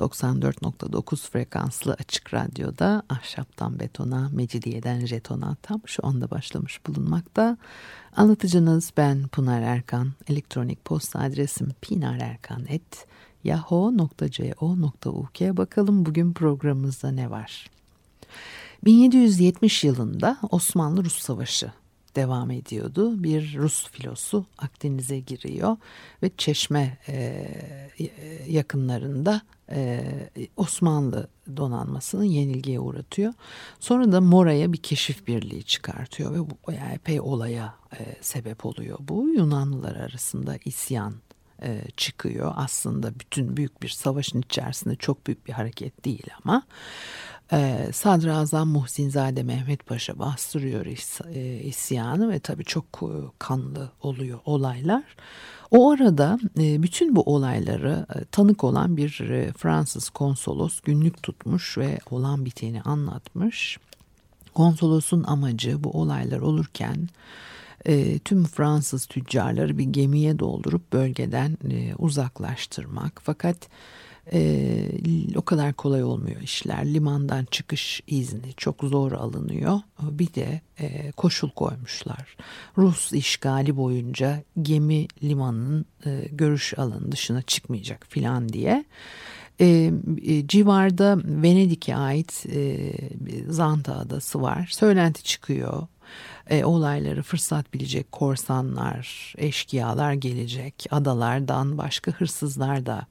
94.9 frekanslı açık radyoda ahşaptan betona, mecidiyeden jetona tam şu anda başlamış bulunmakta. Anlatıcınız ben Pınar Erkan. Elektronik posta adresim pinarerkan.yahoo.co.uk Bakalım bugün programımızda ne var? 1770 yılında Osmanlı-Rus Savaşı devam ediyordu. Bir Rus filosu Akdeniz'e giriyor ve Çeşme e, yakınlarında e, Osmanlı donanmasını yenilgiye uğratıyor. Sonra da Mora'ya bir keşif birliği çıkartıyor ve bu yani epey olaya e, sebep oluyor. Bu Yunanlılar arasında isyan e, çıkıyor. Aslında bütün büyük bir savaşın içerisinde çok büyük bir hareket değil ama e, Sadrazam Muhsinzade Mehmet Paşa bastırıyor is, isyanı ve tabii çok kanlı oluyor olaylar. O arada e, bütün bu olayları e, tanık olan bir e, Fransız konsolos günlük tutmuş ve olan biteni anlatmış. Konsolosun amacı bu olaylar olurken tüm Fransız tüccarları bir gemiye doldurup bölgeden uzaklaştırmak. Fakat e, o kadar kolay olmuyor işler. Limandan çıkış izni çok zor alınıyor. Bir de e, koşul koymuşlar. Rus işgali boyunca gemi limanın e, görüş alanı dışına çıkmayacak filan diye. E, e, civarda Venedik'e ait e, Zanta Adası var. Söylenti çıkıyor. E, olayları fırsat bilecek korsanlar, eşkıyalar gelecek. Adalardan başka hırsızlar da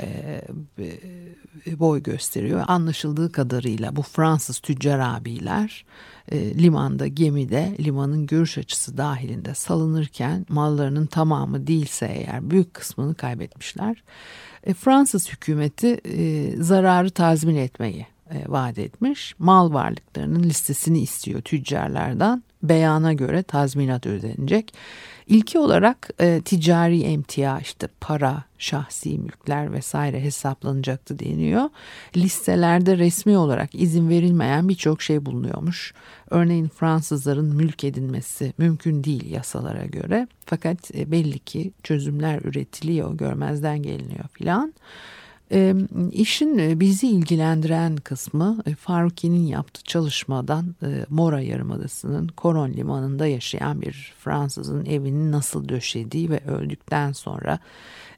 e, boy gösteriyor. Anlaşıldığı kadarıyla bu Fransız tüccar abiler e, limanda gemide limanın görüş açısı dahilinde salınırken mallarının tamamı değilse eğer büyük kısmını kaybetmişler. E, Fransız hükümeti zararı tazmin etmeyi vaat etmiş. Mal varlıklarının listesini istiyor tüccarlardan. Beyana göre tazminat ödenecek. İlki olarak e, ticari emtia işte para, şahsi mülkler vesaire hesaplanacaktı deniyor. Listelerde resmi olarak izin verilmeyen birçok şey bulunuyormuş. Örneğin Fransızların mülk edinmesi mümkün değil yasalara göre. Fakat e, belli ki çözümler üretiliyor, görmezden geliniyor filan. E, işin bizi ilgilendiren kısmı Faruki'nin yaptığı çalışmadan e, Mora Yarımadası'nın Koron Limanı'nda yaşayan bir Fransızın evini nasıl döşediği ve öldükten sonra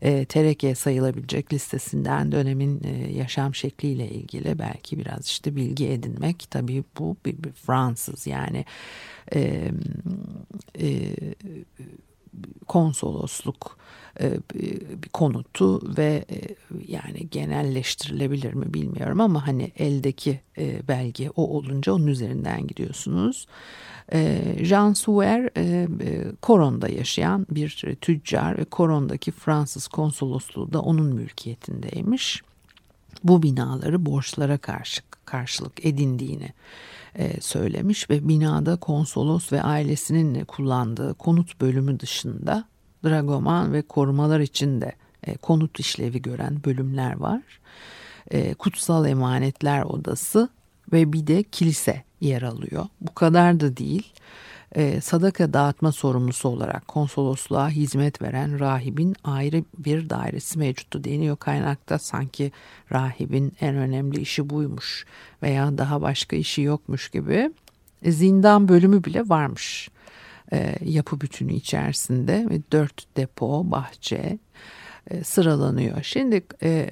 e, tereke sayılabilecek listesinden dönemin e, yaşam şekliyle ilgili belki biraz işte bilgi edinmek. Tabii bu bir, bir Fransız yani e, e, konsolosluk e, bir konutu ve e, yani genelleştirilebilir mi bilmiyorum ama hani eldeki e, belge o olunca onun üzerinden gidiyorsunuz. Jean Souer Koron'da yaşayan bir tüccar ve Koron'daki Fransız konsolosluğu da onun mülkiyetindeymiş. Bu binaları borçlara karşı karşılık edindiğini söylemiş ve binada konsolos ve ailesinin kullandığı konut bölümü dışında dragoman ve korumalar için de e, konut işlevi gören bölümler var. E, kutsal emanetler odası ve bir de kilise yer alıyor. Bu kadar da değil. E, sadaka dağıtma sorumlusu olarak konsolosluğa hizmet veren rahibin ayrı bir dairesi mevcuttu deniyor kaynakta sanki rahibin en önemli işi buymuş veya daha başka işi yokmuş gibi e, zindan bölümü bile varmış e, yapı bütünü içerisinde ve dört depo, bahçe e, sıralanıyor. Şimdi e,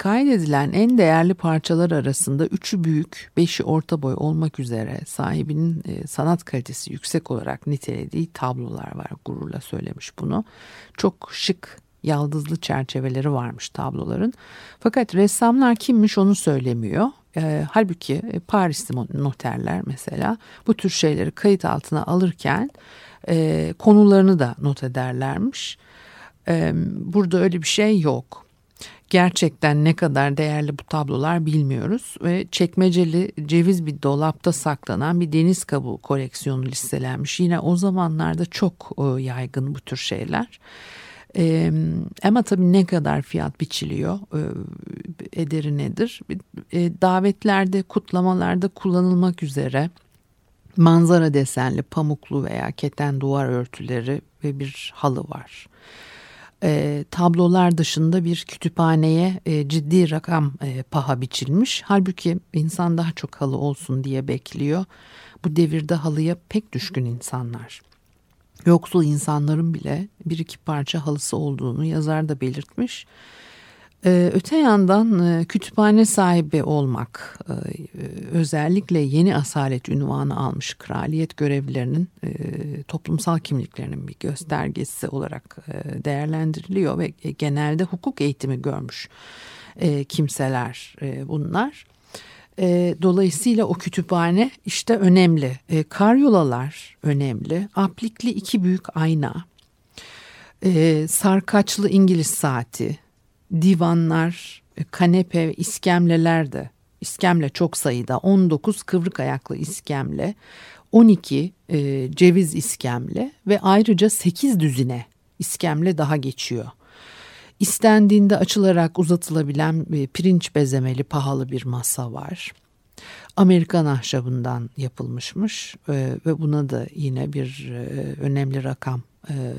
kaydedilen en değerli parçalar arasında üçü büyük, beşi orta boy olmak üzere sahibinin e, sanat kalitesi yüksek olarak nitelediği tablolar var. Gururla söylemiş bunu. Çok şık yaldızlı çerçeveleri varmış tabloların. Fakat ressamlar kimmiş onu söylemiyor. E, halbuki e, Paris'te noterler mesela bu tür şeyleri kayıt altına alırken e, konularını da not ederlermiş. E, burada öyle bir şey yok. Gerçekten ne kadar değerli bu tablolar bilmiyoruz ve çekmeceli ceviz bir dolapta saklanan bir deniz kabuğu koleksiyonu listelenmiş. Yine o zamanlarda çok e, yaygın bu tür şeyler. E, ama tabii ne kadar fiyat biçiliyor, e, ederi nedir? E, davetlerde, kutlamalarda kullanılmak üzere manzara desenli pamuklu veya keten duvar örtüleri ve bir halı var e, tablolar dışında bir kütüphaneye e, ciddi rakam e, paha biçilmiş. Halbuki insan daha çok halı olsun diye bekliyor. Bu devirde halıya pek düşkün insanlar. Yoksul insanların bile bir iki parça halısı olduğunu yazar da belirtmiş. Ee, öte yandan e, kütüphane sahibi olmak e, özellikle yeni asalet ünvanı almış kraliyet görevlilerinin e, toplumsal kimliklerinin bir göstergesi olarak değerlendiriliyor ve genelde hukuk eğitimi görmüş kimseler bunlar. Dolayısıyla o kütüphane işte önemli. Karyolalar önemli. Aplikli iki büyük ayna. Sarkaçlı İngiliz saati divanlar, e, kanepe iskemleler de iskemle çok sayıda 19 kıvrık ayaklı iskemle 12 e, ceviz iskemle ve ayrıca 8 düzine iskemle daha geçiyor. İstendiğinde açılarak uzatılabilen e, pirinç bezemeli pahalı bir masa var. Amerikan ahşabından yapılmışmış e, ve buna da yine bir e, önemli rakam e,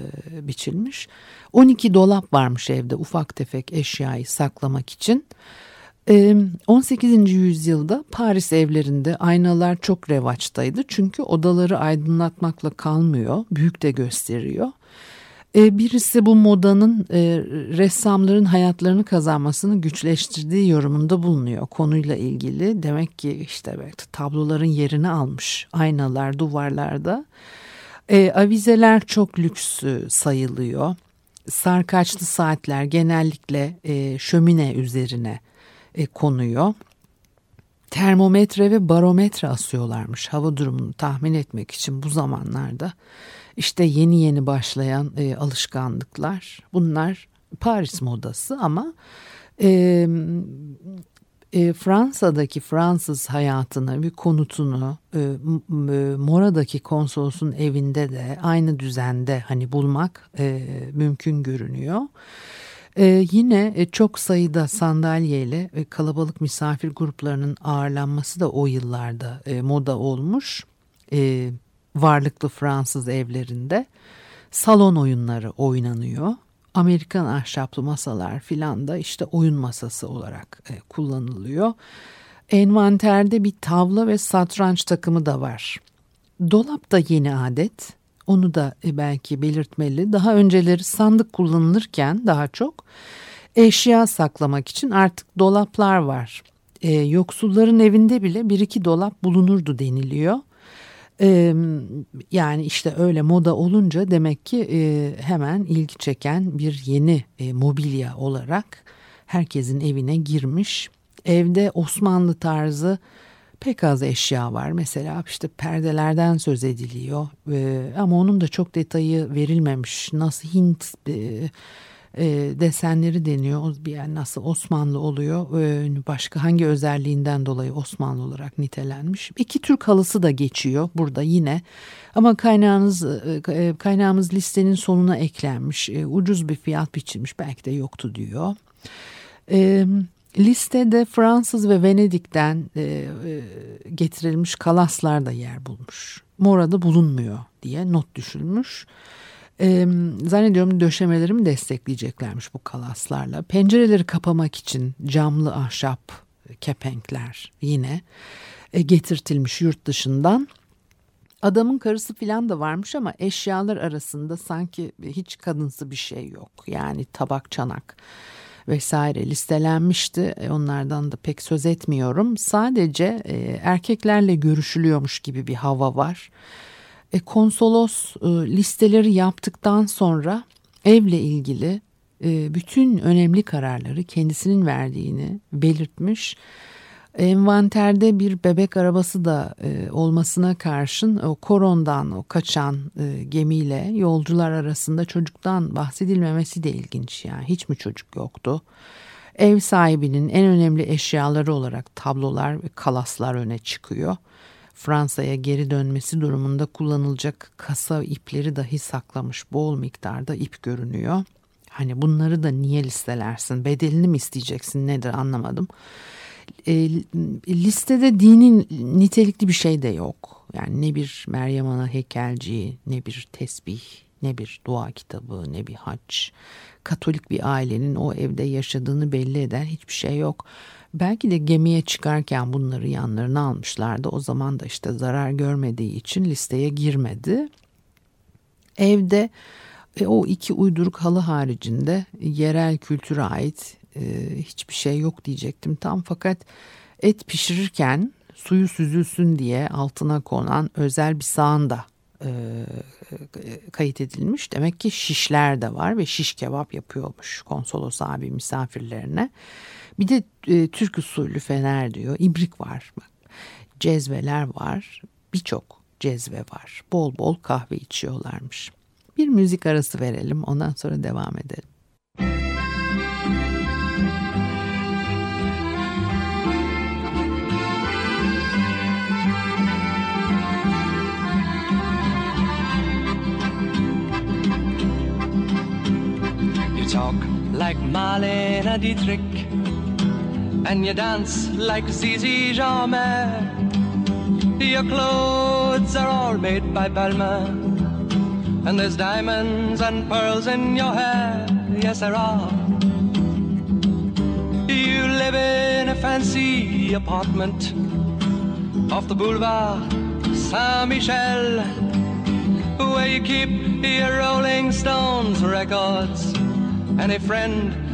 biçilmiş. 12 dolap varmış evde ufak tefek eşyayı saklamak için. E, 18. yüzyılda Paris evlerinde aynalar çok revaçtaydı. Çünkü odaları aydınlatmakla kalmıyor, büyük de gösteriyor. E, birisi bu modanın e, ressamların hayatlarını kazanmasını güçleştirdiği yorumunda bulunuyor konuyla ilgili. Demek ki işte tabloların yerini almış aynalar duvarlarda. E, avizeler çok lüks sayılıyor. Sarkaçlı saatler genellikle e, şömine üzerine e, konuyor. Termometre ve barometre asıyorlarmış hava durumunu tahmin etmek için bu zamanlarda. İşte yeni yeni başlayan e, alışkanlıklar. Bunlar Paris modası ama e, e, Fransa'daki Fransız hayatını bir konutunu e, e, Mora'daki konsolosun evinde de aynı düzende hani bulmak e, mümkün görünüyor. Ee, yine e, çok sayıda sandalyeyle e, kalabalık misafir gruplarının ağırlanması da o yıllarda e, moda olmuş. E, varlıklı Fransız evlerinde salon oyunları oynanıyor. Amerikan ahşaplı masalar filan da işte oyun masası olarak e, kullanılıyor. Envanterde bir tavla ve satranç takımı da var. Dolap da yeni adet. Onu da e, belki belirtmeli. Daha önceleri sandık kullanılırken daha çok eşya saklamak için artık dolaplar var. E, yoksulların evinde bile bir iki dolap bulunurdu deniliyor yani işte öyle moda olunca demek ki hemen ilgi çeken bir yeni mobilya olarak herkesin evine girmiş. Evde Osmanlı tarzı pek az eşya var. Mesela işte perdelerden söz ediliyor ama onun da çok detayı verilmemiş. Nasıl Hint e, desenleri deniyor. Yani nasıl Osmanlı oluyor? E, başka hangi özelliğinden dolayı Osmanlı olarak nitelenmiş? İki Türk halısı da geçiyor burada yine. Ama kaynağınız e, e kaynağımız listenin sonuna eklenmiş. E, ucuz bir fiyat biçilmiş. Belki de yoktu diyor. E, listede Fransız ve Venedik'ten e, e, getirilmiş kalaslar da yer bulmuş. Mora'da bulunmuyor diye not düşülmüş. E, zannediyorum döşemelerimi destekleyeceklermiş bu kalaslarla. Pencereleri kapamak için camlı ahşap kepenkler yine e, getirtilmiş yurt dışından. Adamın karısı filan da varmış ama eşyalar arasında sanki hiç kadınsı bir şey yok. Yani tabak, çanak vesaire listelenmişti. E, onlardan da pek söz etmiyorum. Sadece e, erkeklerle görüşülüyormuş gibi bir hava var. E, konsolos e, listeleri yaptıktan sonra evle ilgili e, bütün önemli kararları kendisinin verdiğini belirtmiş. Envanterde bir bebek arabası da e, olmasına karşın o korondan o kaçan e, gemiyle yolcular arasında çocuktan bahsedilmemesi de ilginç yani hiç mi çocuk yoktu? Ev sahibinin en önemli eşyaları olarak tablolar ve kalaslar öne çıkıyor. Fransa'ya geri dönmesi durumunda kullanılacak kasa ipleri dahi saklamış bol miktarda ip görünüyor. Hani bunları da niye listelersin? Bedelini mi isteyeceksin? Nedir anlamadım. E, listede dinin nitelikli bir şey de yok. Yani ne bir Meryem Ana heykelciği, ne bir tesbih, ne bir dua kitabı, ne bir haç. Katolik bir ailenin o evde yaşadığını belli eden hiçbir şey yok. Belki de gemiye çıkarken bunları yanlarına almışlardı. O zaman da işte zarar görmediği için listeye girmedi. Evde e, o iki uyduruk halı haricinde yerel kültüre ait e, hiçbir şey yok diyecektim tam fakat et pişirirken suyu süzülsün diye altına konan özel bir sağan da e, kayıt edilmiş. Demek ki şişler de var ve şiş kebap yapıyormuş konsolos abi misafirlerine. Bir de e, Türk usulü fener diyor. İbrik var. Bak. Cezveler var. Birçok cezve var. Bol bol kahve içiyorlarmış. Bir müzik arası verelim ondan sonra devam edelim. You talk like Marlene Dietrich, and you dance like Zizi Jamais. Your clothes are all made by Balmain. And there's diamonds and pearls in your hair, yes there are. You live in a fancy apartment off the boulevard Saint-Michel, where you keep your Rolling Stones records and a friend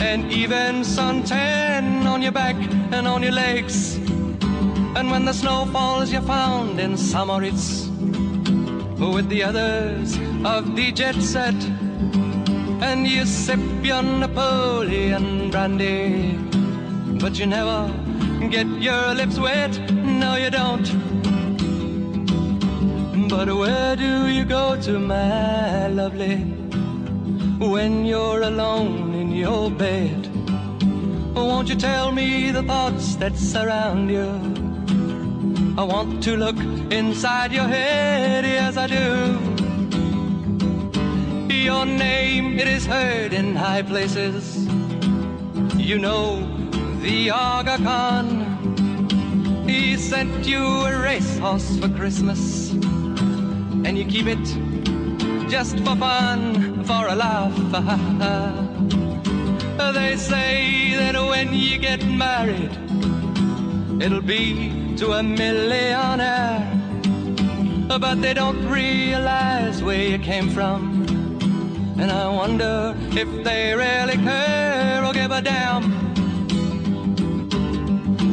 an even suntan on your back and on your legs. And when the snow falls, you're found in Samoritz with the others of the jet set. And you sip your Napoleon brandy but you never get your lips wet. No you don't. But where do you go to my lovely when you're alone your bed won't you tell me the thoughts that surround you I want to look inside your head, yes I do. Your name, it is heard in high places. You know the Aga Khan. He sent you a racehorse for Christmas. And you keep it just for fun, for a laugh. they say that when you get married, it'll be to a millionaire. But they don't realize where you came from. And I wonder if they really care or give a damn.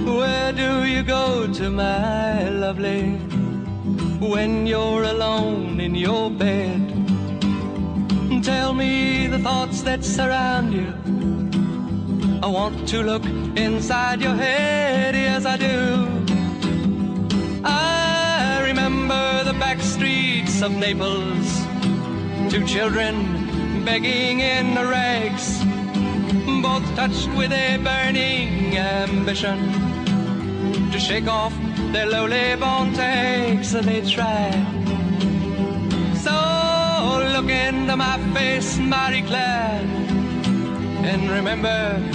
Where do you go to, my lovely, when you're alone in your bed? Tell me the thoughts that surround you. I want to look inside your head, yes I do. I remember the back streets of Naples. Two children begging in the rags, both touched with a burning ambition to shake off their lowly born takes. They try. So look into my face, Marie Claire, and remember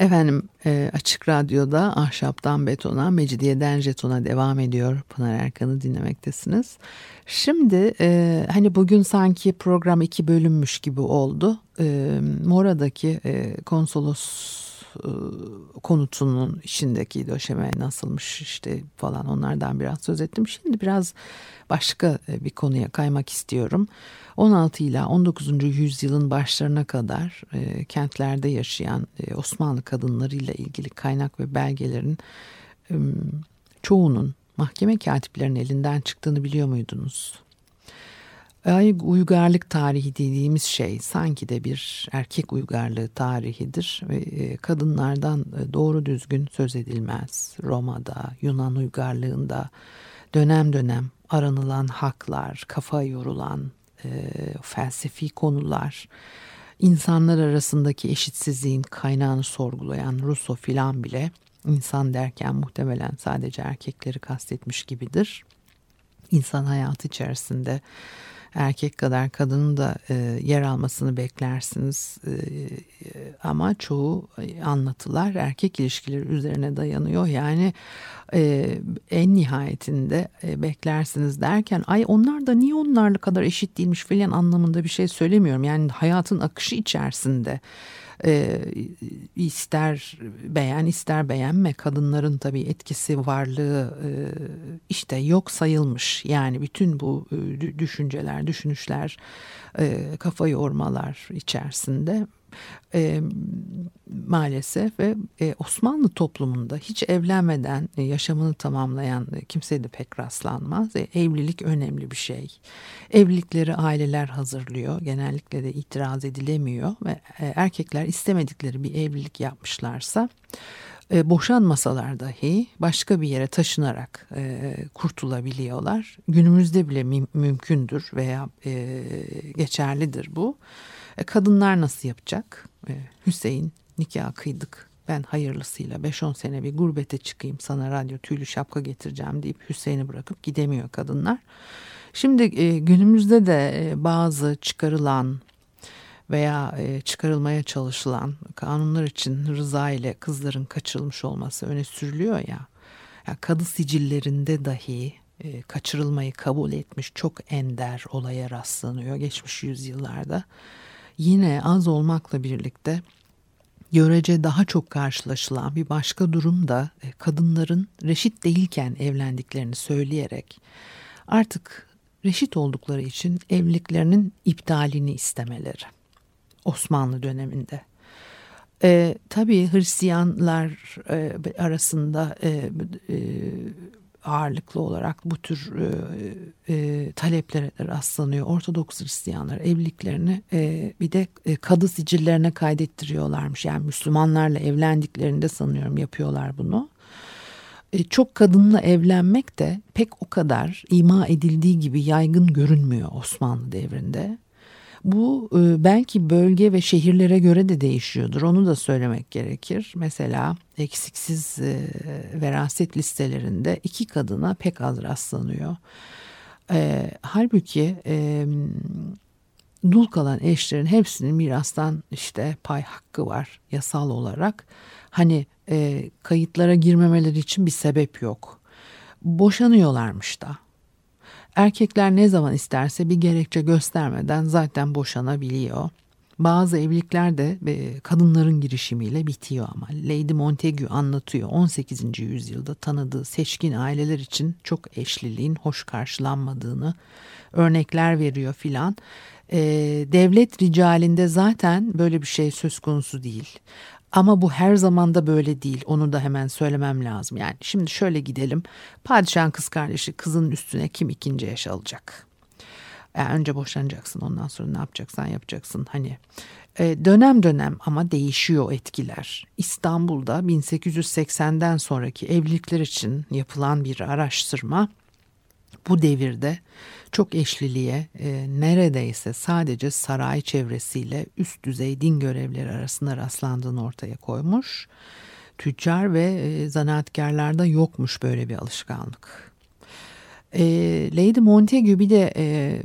Efendim e, Açık Radyo'da Ahşaptan Betona, Mecidiyeden Jeton'a devam ediyor. Pınar Erkan'ı dinlemektesiniz. Şimdi e, hani bugün sanki program iki bölünmüş gibi oldu. E, Mora'daki e, konsolos konutunun içindeki döşeme nasılmış işte falan onlardan biraz söz ettim. Şimdi biraz başka e, bir konuya kaymak istiyorum. 16 ila 19. yüzyılın başlarına kadar e, kentlerde yaşayan e, Osmanlı kadınlarıyla ilgili kaynak ve belgelerin e, çoğunun mahkeme katiplerinin elinden çıktığını biliyor muydunuz? Ay uygarlık tarihi dediğimiz şey sanki de bir erkek uygarlığı tarihidir ve e, kadınlardan e, doğru düzgün söz edilmez. Roma'da, Yunan uygarlığında dönem dönem aranılan haklar, kafa yorulan e, felsefi konular, insanlar arasındaki eşitsizliğin kaynağını sorgulayan Rousseau filan bile insan derken muhtemelen sadece erkekleri kastetmiş gibidir. İnsan hayatı içerisinde erkek kadar kadının da e, yer almasını beklersiniz. E, ama çoğu anlatılar erkek ilişkileri üzerine dayanıyor. Yani e, en nihayetinde e, beklersiniz derken ay onlar da niye onlarla kadar eşit değilmiş? filan anlamında bir şey söylemiyorum. Yani hayatın akışı içerisinde e, ister beğen ister beğenme kadınların tabii etkisi varlığı e, işte yok sayılmış. Yani bütün bu e, düşünceler düşünüşler e, kafa yormalar içerisinde e, maalesef ve e, Osmanlı toplumunda hiç evlenmeden e, yaşamını tamamlayan e, kimse de pek rastlanmaz. E, evlilik önemli bir şey. Evlilikleri aileler hazırlıyor. Genellikle de itiraz edilemiyor ve e, erkekler istemedikleri bir evlilik yapmışlarsa e, boşanmasalar dahi başka bir yere taşınarak e, kurtulabiliyorlar. Günümüzde bile müm- mümkündür veya e, geçerlidir bu. E, kadınlar nasıl yapacak? E, Hüseyin nikah kıydık. Ben hayırlısıyla 5-10 sene bir gurbete çıkayım sana radyo tüylü şapka getireceğim deyip Hüseyin'i bırakıp gidemiyor kadınlar. Şimdi e, günümüzde de bazı çıkarılan veya çıkarılmaya çalışılan kanunlar için rıza ile kızların kaçırılmış olması öne sürülüyor ya. kadı sicillerinde dahi kaçırılmayı kabul etmiş çok ender olaya rastlanıyor geçmiş yüzyıllarda. Yine az olmakla birlikte görece daha çok karşılaşılan bir başka durum da e, kadınların reşit değilken evlendiklerini söyleyerek artık reşit oldukları için evliliklerinin iptalini istemeleri. Osmanlı döneminde. E, tabii Hristiyanlar e, arasında e, e, ağırlıklı olarak bu tür e, e, taleplere rastlanıyor. Ortodoks Hristiyanlar evliliklerini e, bir de e, kadı sicillerine kaydettiriyorlarmış. Yani Müslümanlarla evlendiklerinde sanıyorum yapıyorlar bunu. E, çok kadınla evlenmek de pek o kadar ima edildiği gibi yaygın görünmüyor Osmanlı devrinde. Bu e, belki bölge ve şehirlere göre de değişiyordur. Onu da söylemek gerekir. Mesela eksiksiz e, veraset listelerinde iki kadına pek az rastlanıyor. E, halbuki dul kalan eşlerin hepsinin mirastan işte pay hakkı var yasal olarak. Hani kayıtlara girmemeleri için bir sebep yok. Boşanıyorlarmış da. Erkekler ne zaman isterse bir gerekçe göstermeden zaten boşanabiliyor. Bazı evlilikler de e, kadınların girişimiyle bitiyor ama Lady Montagu anlatıyor 18. yüzyılda tanıdığı seçkin aileler için çok eşliliğin hoş karşılanmadığını örnekler veriyor filan. E, devlet ricalinde zaten böyle bir şey söz konusu değil. Ama bu her zaman da böyle değil. Onu da hemen söylemem lazım. Yani şimdi şöyle gidelim. Padişahın kız kardeşi kızın üstüne kim ikinci eş alacak? Yani önce boşanacaksın ondan sonra ne yapacaksan yapacaksın. Hani e, dönem dönem ama değişiyor etkiler. İstanbul'da 1880'den sonraki evlilikler için yapılan bir araştırma bu devirde çok eşliliğe e, neredeyse sadece saray çevresiyle üst düzey din görevleri arasında rastlandığını ortaya koymuş. Tüccar ve e, zanaatkarlarda yokmuş böyle bir alışkanlık. E, Lady Montagu bir de e,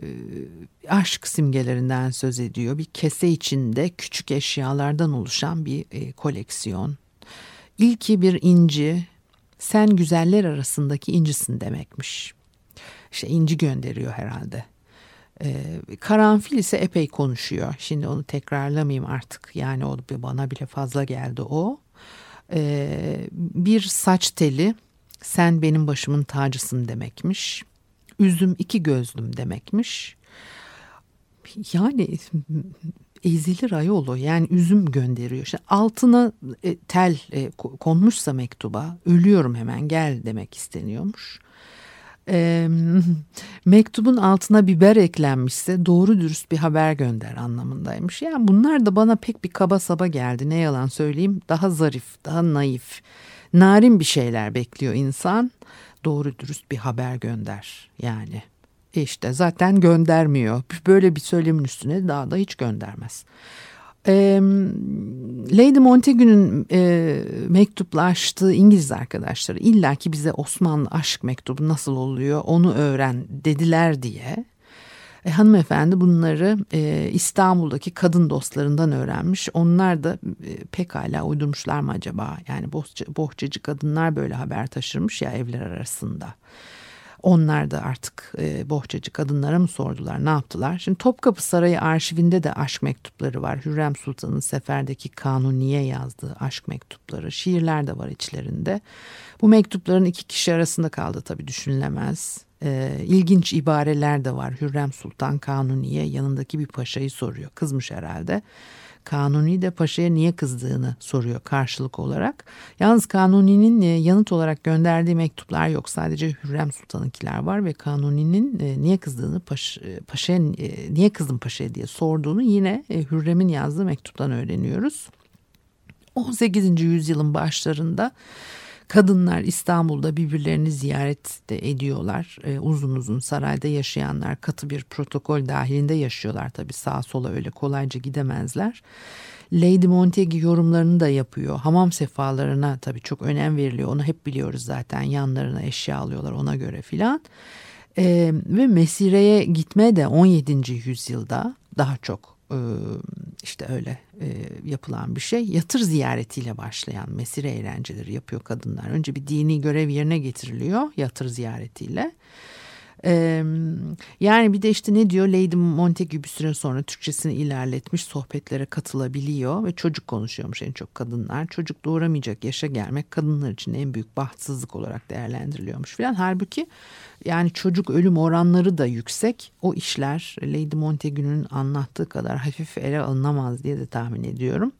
aşk simgelerinden söz ediyor. Bir kese içinde küçük eşyalardan oluşan bir e, koleksiyon. İlki bir inci, sen güzeller arasındaki incisin demekmiş işte inci gönderiyor herhalde. Ee, karanfil ise epey konuşuyor. Şimdi onu tekrarlamayayım artık. Yani o bana bile fazla geldi o. Ee, bir saç teli sen benim başımın tacısın demekmiş. Üzüm iki gözlüm demekmiş. Yani ezilir ayolu yani üzüm gönderiyor. İşte altına e, tel e, konmuşsa mektuba ölüyorum hemen gel demek isteniyormuş e, mektubun altına biber eklenmişse doğru dürüst bir haber gönder anlamındaymış. Yani bunlar da bana pek bir kaba saba geldi ne yalan söyleyeyim. Daha zarif, daha naif, narin bir şeyler bekliyor insan. Doğru dürüst bir haber gönder yani. E işte zaten göndermiyor. Böyle bir söylemin üstüne daha da hiç göndermez. E, Lady Montagu'nun e, mektuplaştığı İngiliz arkadaşları illaki bize Osmanlı aşk mektubu nasıl oluyor onu öğren dediler diye. E, hanımefendi bunları e, İstanbul'daki kadın dostlarından öğrenmiş. Onlar da e, pekala uydurmuşlar mı acaba? Yani bohça, bohçacı kadınlar böyle haber taşırmış ya evler arasında. Onlar da artık e, bohçacı kadınlara mı sordular ne yaptılar? Şimdi Topkapı Sarayı arşivinde de aşk mektupları var. Hürrem Sultan'ın seferdeki kanuniye yazdığı aşk mektupları. Şiirler de var içlerinde. Bu mektupların iki kişi arasında kaldı tabii düşünülemez. E, ilginç ibareler de var. Hürrem Sultan Kanuniye yanındaki bir paşayı soruyor. Kızmış herhalde. Kanuni de paşaya niye kızdığını soruyor karşılık olarak. Yalnız Kanuni'nin e, yanıt olarak gönderdiği mektuplar yok. Sadece Hürrem Sultan'ınkiler var ve Kanuni'nin e, niye kızdığını paş, e, paşaya niye kızdın paşaya diye sorduğunu yine Hürrem'in yazdığı mektuptan öğreniyoruz. 18. yüzyılın başlarında Kadınlar İstanbul'da birbirlerini ziyaret de ediyorlar. Ee, uzun uzun sarayda yaşayanlar katı bir protokol dahilinde yaşıyorlar tabii sağa sola öyle kolayca gidemezler. Lady Montague yorumlarını da yapıyor. Hamam sefalarına tabii çok önem veriliyor. Onu hep biliyoruz zaten. Yanlarına eşya alıyorlar ona göre filan. Ee, ve Mesire'ye gitme de 17. yüzyılda daha çok e, işte öyle e, yapılan bir şey. Yatır ziyaretiyle başlayan mesire eğlenceleri yapıyor kadınlar. Önce bir dini görev yerine getiriliyor yatır ziyaretiyle. Yani bir de işte ne diyor Lady Montague bir süre sonra Türkçesini ilerletmiş sohbetlere katılabiliyor ve çocuk konuşuyormuş en çok kadınlar. Çocuk doğuramayacak yaşa gelmek kadınlar için en büyük bahtsızlık olarak değerlendiriliyormuş filan. Halbuki yani çocuk ölüm oranları da yüksek. O işler Lady Montagu'nun anlattığı kadar hafif ele alınamaz diye de tahmin ediyorum.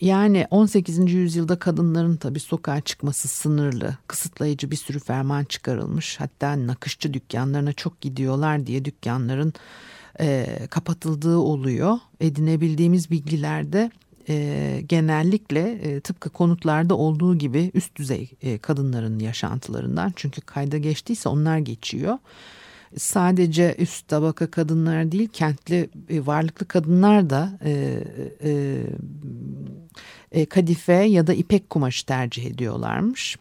Yani 18. yüzyılda kadınların tabi sokağa çıkması sınırlı, kısıtlayıcı bir sürü ferman çıkarılmış. Hatta nakışçı dükkanlarına çok gidiyorlar diye dükkanların e, kapatıldığı oluyor. Edinebildiğimiz bilgilerde e, genellikle e, tıpkı konutlarda olduğu gibi üst düzey e, kadınların yaşantılarından çünkü kayda geçtiyse onlar geçiyor. Sadece üst tabaka kadınlar değil kentli e, varlıklı kadınlar da e, e, e, kadife ya da ipek kumaşı tercih ediyorlarmış.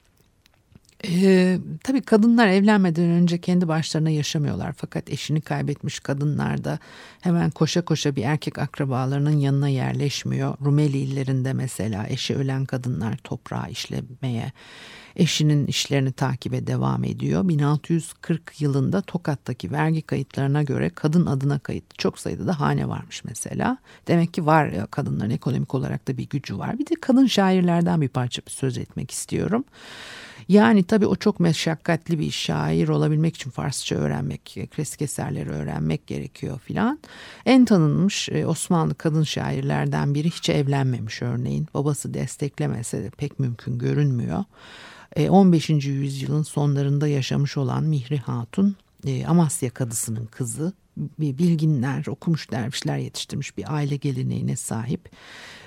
Ee, tabii kadınlar evlenmeden önce kendi başlarına yaşamıyorlar fakat eşini kaybetmiş kadınlar da hemen koşa koşa bir erkek akrabalarının yanına yerleşmiyor. Rumeli illerinde mesela eşi ölen kadınlar toprağa işlemeye Eşinin işlerini takibe devam ediyor. 1640 yılında Tokat'taki vergi kayıtlarına göre kadın adına kayıtlı çok sayıda da hane varmış mesela. Demek ki var ya kadınların ekonomik olarak da bir gücü var. Bir de kadın şairlerden bir parça söz etmek istiyorum. Yani tabii o çok meşakkatli bir şair olabilmek için Farsça öğrenmek, klasik eserleri öğrenmek gerekiyor filan. En tanınmış e, Osmanlı kadın şairlerden biri hiç evlenmemiş örneğin. Babası desteklemese de pek mümkün görünmüyor. 15. E, yüzyılın sonlarında yaşamış olan Mihri Hatun e, Amasya kadısının kızı bilginler, okumuş dervişler yetiştirmiş bir aile geleneğine sahip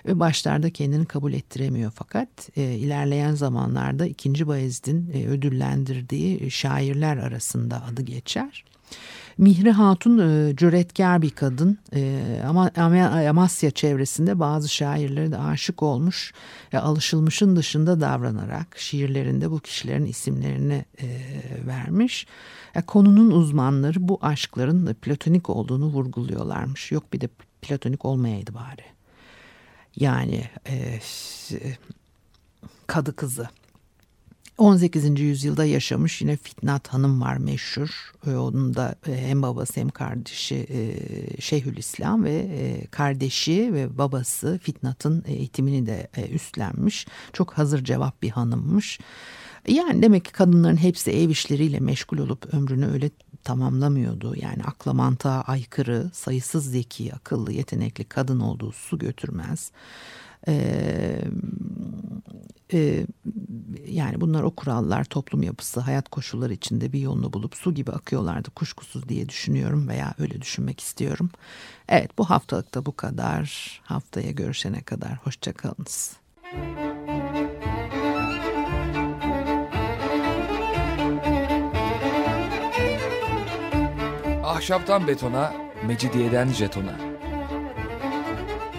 ve başlarda kendini kabul ettiremiyor fakat e, ilerleyen zamanlarda 2. Bayezid'in e, ödüllendirdiği şairler arasında adı geçer. Mihri Hatun e, cüretkar bir kadın e, ama Amasya çevresinde bazı şairlere de aşık olmuş ve alışılmışın dışında davranarak şiirlerinde bu kişilerin isimlerini e, vermiş. E, konunun uzmanları bu aşkların platonik olduğunu vurguluyorlarmış. Yok bir de platonik olmayaydı bari. Yani e, kadı kızı 18. yüzyılda yaşamış yine Fitnat Hanım var meşhur. Ee, onun da e, hem babası hem kardeşi e, Şeyhülislam ve e, kardeşi ve babası Fitnat'ın eğitimini de üstlenmiş. Çok hazır cevap bir hanımmış. Yani demek ki kadınların hepsi ev işleriyle meşgul olup ömrünü öyle tamamlamıyordu. Yani akla mantığa aykırı, sayısız zeki, akıllı, yetenekli kadın olduğu su götürmez. E, yani bunlar o kurallar toplum yapısı hayat koşulları içinde bir yolunu bulup su gibi akıyorlardı kuşkusuz diye düşünüyorum veya öyle düşünmek istiyorum. Evet bu haftalık da bu kadar. Haftaya görüşene kadar hoşçakalınız. Ahşaptan betona, mecidiyeden jetona.